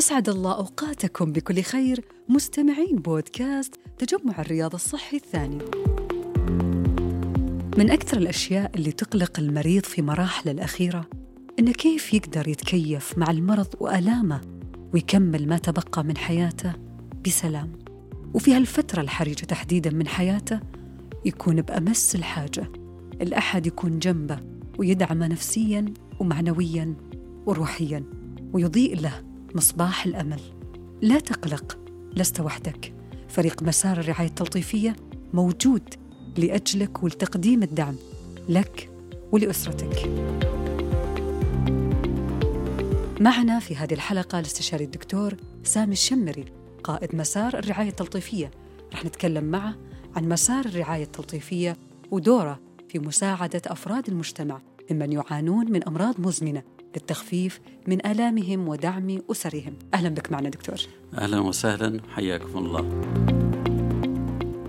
أسعد الله أوقاتكم بكل خير مستمعين بودكاست تجمع الرياض الصحي الثاني. من أكثر الأشياء اللي تقلق المريض في مراحله الأخيرة إنه كيف يقدر يتكيف مع المرض وآلامه ويكمل ما تبقى من حياته بسلام. وفي هالفترة الحرجة تحديدا من حياته يكون بأمس الحاجة الأحد يكون جنبه ويدعمه نفسيا ومعنويا وروحيا ويضيء له مصباح الأمل. لا تقلق لست وحدك. فريق مسار الرعاية التلطيفية موجود لأجلك ولتقديم الدعم لك ولأسرتك. معنا في هذه الحلقة الاستشاري الدكتور سامي الشمري قائد مسار الرعاية التلطيفية. رح نتكلم معه عن مسار الرعاية التلطيفية ودوره في مساعدة أفراد المجتمع ممن يعانون من أمراض مزمنة للتخفيف من آلامهم ودعم أسرهم. أهلا بك معنا دكتور. أهلا وسهلا. حياكم الله.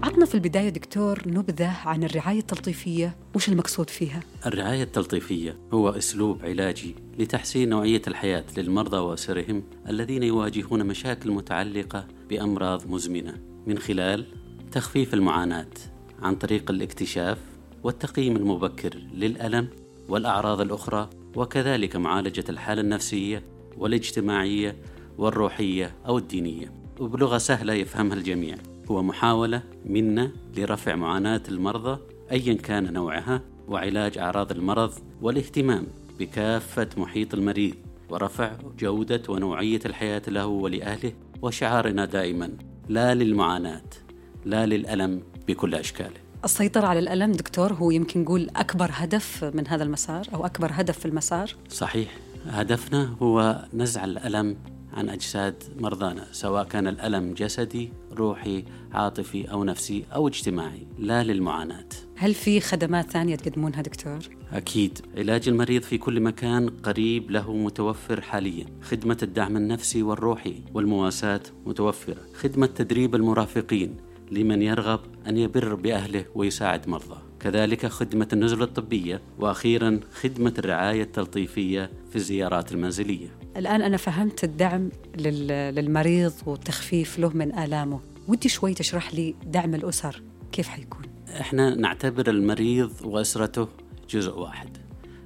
عطنا في البداية دكتور نبذة عن الرعاية التلطيفية. وش المقصود فيها؟ الرعاية التلطيفية هو أسلوب علاجي لتحسين نوعية الحياة للمرضى وأسرهم الذين يواجهون مشاكل متعلقة بأمراض مزمنة من خلال تخفيف المعاناة عن طريق الاكتشاف والتقييم المبكر للألم والأعراض الأخرى وكذلك معالجة الحالة النفسية والاجتماعية والروحية أو الدينية. وبلغة سهلة يفهمها الجميع. هو محاولة منا لرفع معاناة المرضى أيا كان نوعها وعلاج أعراض المرض والاهتمام بكافة محيط المريض ورفع جودة ونوعية الحياة له ولأهله وشعارنا دائما لا للمعاناة لا للألم بكل أشكاله. السيطرة على الألم دكتور هو يمكن نقول أكبر هدف من هذا المسار أو أكبر هدف في المسار؟ صحيح. هدفنا هو نزع الألم عن أجساد مرضانا سواء كان الألم جسدي روحي عاطفي أو نفسي أو اجتماعي لا للمعاناة. هل في خدمات ثانية تقدمونها دكتور؟ أكيد. علاج المريض في كل مكان قريب له متوفر حاليا. خدمة الدعم النفسي والروحي والمواساة متوفرة. خدمة تدريب المرافقين. لمن يرغب أن يبر بأهله ويساعد مرضاه. كذلك خدمة النزل الطبية وأخيرا خدمة الرعاية التلطيفية في الزيارات المنزلية. الآن أنا فهمت الدعم للمريض والتخفيف له من آلامه. ودي شوي تشرح لي دعم الأسر كيف حيكون؟ إحنا نعتبر المريض وأسرته جزء واحد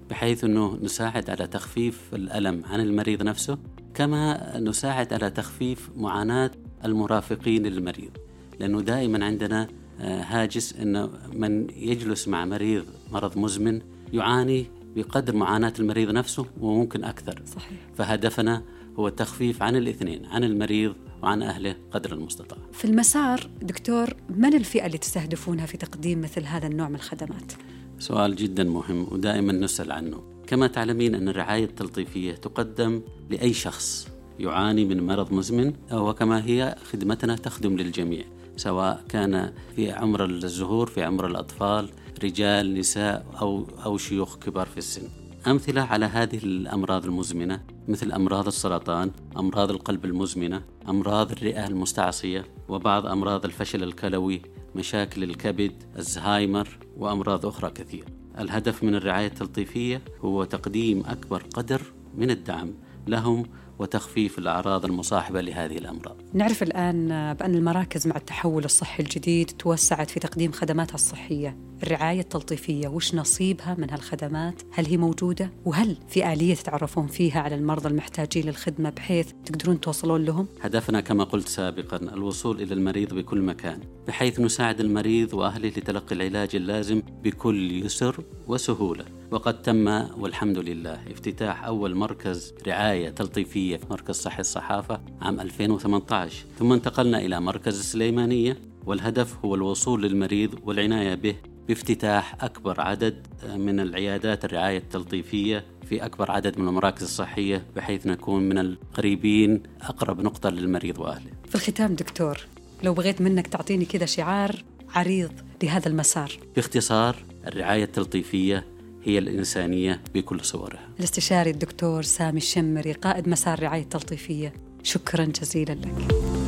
بحيث أنه نساعد على تخفيف الألم عن المريض نفسه كما نساعد على تخفيف معاناة المرافقين للمريض. لأنه دائما عندنا آه، هاجس أن من يجلس مع مريض مرض مزمن يعاني بقدر معاناة المريض نفسه وممكن أكثر صحيح. فهدفنا هو التخفيف عن الاثنين عن المريض وعن أهله قدر المستطاع في المسار دكتور من الفئة اللي تستهدفونها في تقديم مثل هذا النوع من الخدمات؟ سؤال جدا مهم ودائما نسأل عنه كما تعلمين أن الرعاية التلطيفية تقدم لأي شخص يعاني من مرض مزمن وكما هي خدمتنا تخدم للجميع سواء كان في عمر الزهور في عمر الأطفال رجال نساء أو, أو شيوخ كبار في السن أمثلة على هذه الأمراض المزمنة مثل أمراض السرطان، أمراض القلب المزمنة، أمراض الرئة المستعصية، وبعض أمراض الفشل الكلوي، مشاكل الكبد، الزهايمر، وأمراض أخرى كثيرة. الهدف من الرعاية التلطيفية هو تقديم أكبر قدر من الدعم لهم وتخفيف الأعراض المصاحبة لهذه الأمراض. نعرف الآن بأن المراكز مع التحول الصحي الجديد توسعت في تقديم خدماتها الصحية. الرعاية التلطيفية وش نصيبها من هالخدمات؟ هل هي موجودة؟ وهل في آلية تتعرفون فيها على المرضى المحتاجين للخدمة بحيث تقدرون توصلون لهم؟ هدفنا كما قلت سابقا الوصول إلى المريض بكل مكان بحيث نساعد المريض وأهله لتلقي العلاج اللازم بكل يسر وسهولة. وقد تم والحمد لله افتتاح أول مركز رعاية تلطيفية في مركز صحي الصحافة عام 2018 ثم انتقلنا إلى مركز السليمانية والهدف هو الوصول للمريض والعناية به بافتتاح أكبر عدد من العيادات الرعاية التلطيفية في أكبر عدد من المراكز الصحية بحيث نكون من القريبين أقرب نقطة للمريض وأهله. في الختام دكتور لو بغيت منك تعطيني كذا شعار عريض لهذا المسار. باختصار الرعاية التلطيفية هي الإنسانية بكل صورها. الاستشاري الدكتور سامي الشمري قائد مسار رعاية تلطيفية شكرا جزيلا لك.